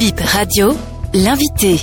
Bip Radio, l'invité.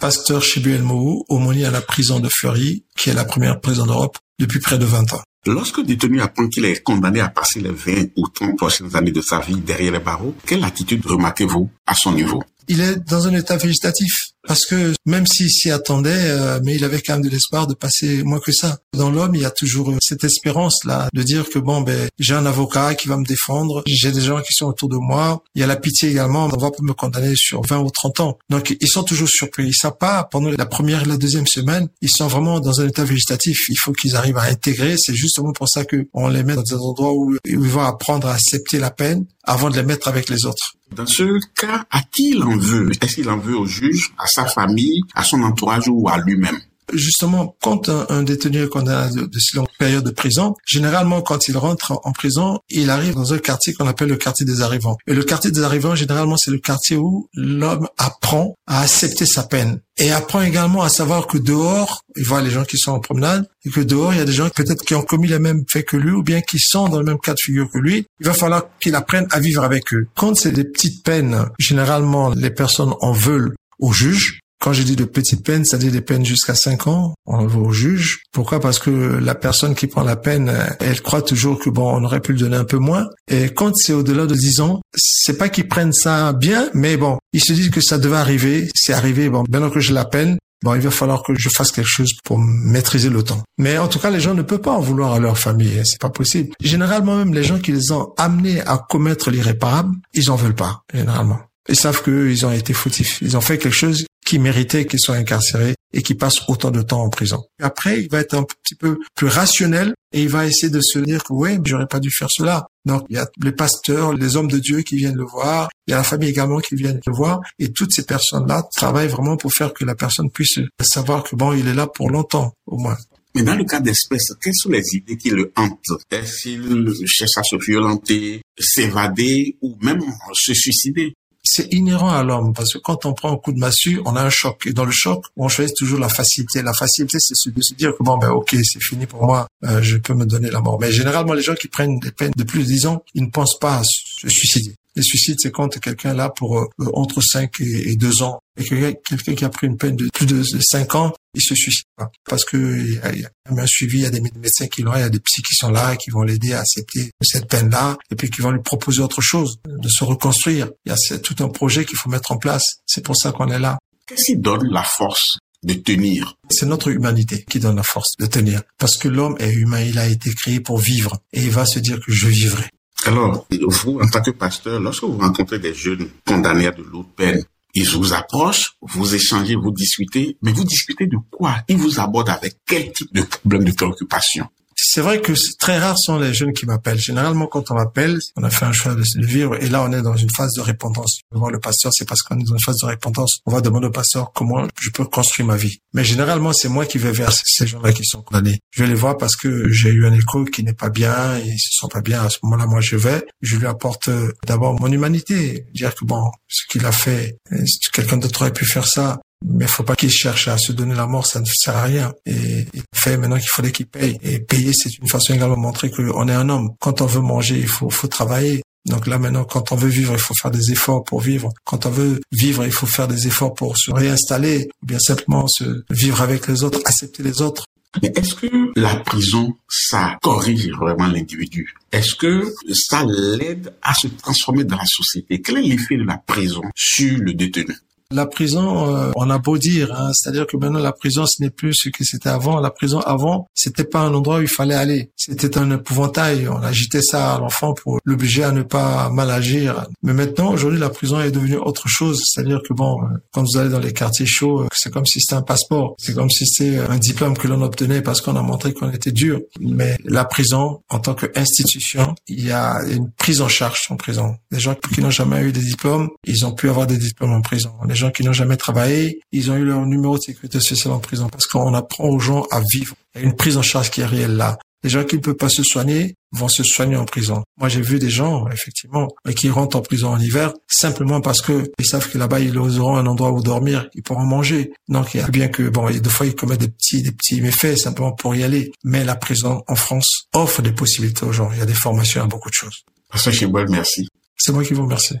Pasteur Chibuel Mou, aumônier à la prison de Fleury, qui est la première prison d'Europe depuis près de 20 ans. Lorsque le détenu apprend qu'il est condamné à passer les 20 ou 30 prochaines années de sa vie derrière les barreaux, quelle attitude remarquez-vous à son niveau? Il est dans un état végétatif parce que même s'il s'y attendait, euh, mais il avait quand même de l'espoir de passer moins que ça. Dans l'homme, il y a toujours cette espérance-là de dire que bon, ben j'ai un avocat qui va me défendre, j'ai des gens qui sont autour de moi. Il y a la pitié également, on va pas me condamner sur 20 ou 30 ans. Donc ils sont toujours surpris. Ils savent pas pendant la première et la deuxième semaine, ils sont vraiment dans un état végétatif. Il faut qu'ils arrivent à intégrer. C'est justement pour ça que on les met dans des endroits où ils vont apprendre à accepter la peine avant de les mettre avec les autres. Dans ce cas, à qui il en veut? Est-ce qu'il en veut au juge, à sa famille, à son entourage ou à lui-même? Justement, quand un, détenu est condamné de, de si longue période de prison, généralement, quand il rentre en, prison, il arrive dans un quartier qu'on appelle le quartier des arrivants. Et le quartier des arrivants, généralement, c'est le quartier où l'homme apprend à accepter sa peine et apprend également à savoir que dehors, il voit les gens qui sont en promenade et que dehors, il y a des gens peut-être qui ont commis les mêmes faits que lui ou bien qui sont dans le même cas de figure que lui. Il va falloir qu'il apprenne à vivre avec eux. Quand c'est des petites peines, généralement, les personnes en veulent au juge quand je dis de petites peines, c'est-à-dire des peines jusqu'à 5 ans, on va au juge. Pourquoi? Parce que la personne qui prend la peine, elle croit toujours que bon, on aurait pu le donner un peu moins. Et quand c'est au-delà de 10 ans, c'est pas qu'ils prennent ça bien, mais bon, ils se disent que ça devait arriver, c'est arrivé, bon, maintenant que j'ai la peine, bon, il va falloir que je fasse quelque chose pour maîtriser le temps. Mais en tout cas, les gens ne peuvent pas en vouloir à leur famille, hein, c'est pas possible. Généralement, même les gens qui les ont amenés à commettre l'irréparable, ils en veulent pas, généralement. Ils savent qu'ils ont été fautifs. Ils ont fait quelque chose qui méritait qu'ils soient incarcérés et qui passent autant de temps en prison. Après, il va être un petit peu plus rationnel et il va essayer de se dire que ouais, j'aurais pas dû faire cela. Donc, il y a les pasteurs, les hommes de Dieu qui viennent le voir, il y a la famille également qui vient le voir et toutes ces personnes-là travaillent vraiment pour faire que la personne puisse savoir que bon, il est là pour longtemps, au moins. Mais dans le cas d'espèce, quelles sont les idées qui le hantent? Est-ce qu'il cherche à se violenter, s'évader ou même se suicider? C'est inhérent à l'homme parce que quand on prend un coup de massue, on a un choc et dans le choc, on choisit toujours la facilité. La facilité, c'est de se dire que bon ben ok, c'est fini pour moi, euh, je peux me donner la mort. Mais généralement, les gens qui prennent des peines de plus de 10 ans, ils ne pensent pas à se suicider. Le suicide, c'est quand quelqu'un là pour euh, entre 5 et, 2 ans et que quelqu'un qui a pris une peine de plus de 5 ans, il se suicide pas. Parce que il y, a, y a un suivi, il y a des médecins qui l'ont, il y a des psys qui sont là, qui vont l'aider à accepter cette peine-là, et puis qui vont lui proposer autre chose, de se reconstruire. Il y a tout un projet qu'il faut mettre en place. C'est pour ça qu'on est là. Qu'est-ce qui donne la force de tenir? C'est notre humanité qui donne la force de tenir. Parce que l'homme est humain, il a été créé pour vivre. Et il va se dire que je vivrai. Alors, vous, en tant que pasteur, lorsque vous rencontrez des jeunes condamnés à de lourdes peines, ils vous approchent, vous échangez, vous discutez, mais vous discutez de quoi? Ils vous abordent avec quel type de problème de préoccupation? C'est vrai que très rares sont les jeunes qui m'appellent. Généralement, quand on m'appelle, on a fait un choix de, vivre et là, on est dans une phase de repentance. Voir le pasteur, c'est parce qu'on est dans une phase de repentance. On va demander au pasteur comment je peux construire ma vie. Mais généralement, c'est moi qui vais vers ces gens-là qui sont condamnés. Je vais les voir parce que j'ai eu un écho qui n'est pas bien, ils se sent pas bien. À ce moment-là, moi, je vais, je lui apporte euh, d'abord mon humanité, dire que bon, ce qu'il a fait, euh, quelqu'un d'autre aurait pu faire ça, mais faut pas qu'il cherche à se donner la mort, ça ne sert à rien. Et il fait maintenant qu'il fallait qu'il paye. Et payer, c'est une façon également de montrer qu'on est un homme. Quand on veut manger, il faut, faut travailler. Donc là maintenant, quand on veut vivre, il faut faire des efforts pour vivre. Quand on veut vivre, il faut faire des efforts pour se réinstaller, ou bien simplement se vivre avec les autres, accepter les autres. Mais est-ce que la prison, ça corrige vraiment l'individu? Est-ce que ça l'aide à se transformer dans la société? Quel est l'effet de la prison sur le détenu? La prison, euh, on a beau dire, hein, c'est-à-dire que maintenant la prison, ce n'est plus ce que c'était avant. La prison avant, c'était pas un endroit où il fallait aller. C'était un épouvantail. On agitait ça à l'enfant pour l'obliger à ne pas mal agir. Mais maintenant, aujourd'hui, la prison est devenue autre chose. C'est-à-dire que bon, euh, quand vous allez dans les quartiers chauds, euh, c'est comme si c'était un passeport. C'est comme si c'était un diplôme que l'on obtenait parce qu'on a montré qu'on était dur. Mais la prison, en tant qu'institution, il y a une prise en charge en prison. Les gens qui n'ont jamais eu des diplômes, ils ont pu avoir des diplômes en prison gens qui n'ont jamais travaillé, ils ont eu leur numéro de sécurité sociale en prison parce qu'on apprend aux gens à vivre. Il y a une prise en charge qui est réelle là. Les gens qui ne peuvent pas se soigner vont se soigner en prison. Moi, j'ai vu des gens, effectivement, qui rentrent en prison en hiver simplement parce que ils savent que là-bas, ils auront un endroit où dormir, ils pourront manger. Donc, il y a bien que, bon, des fois, ils commettent des petits, des petits méfaits simplement pour y aller. Mais la prison en France offre des possibilités aux gens. Il y a des formations à beaucoup de choses. Pasteur merci. C'est moi qui vous remercie.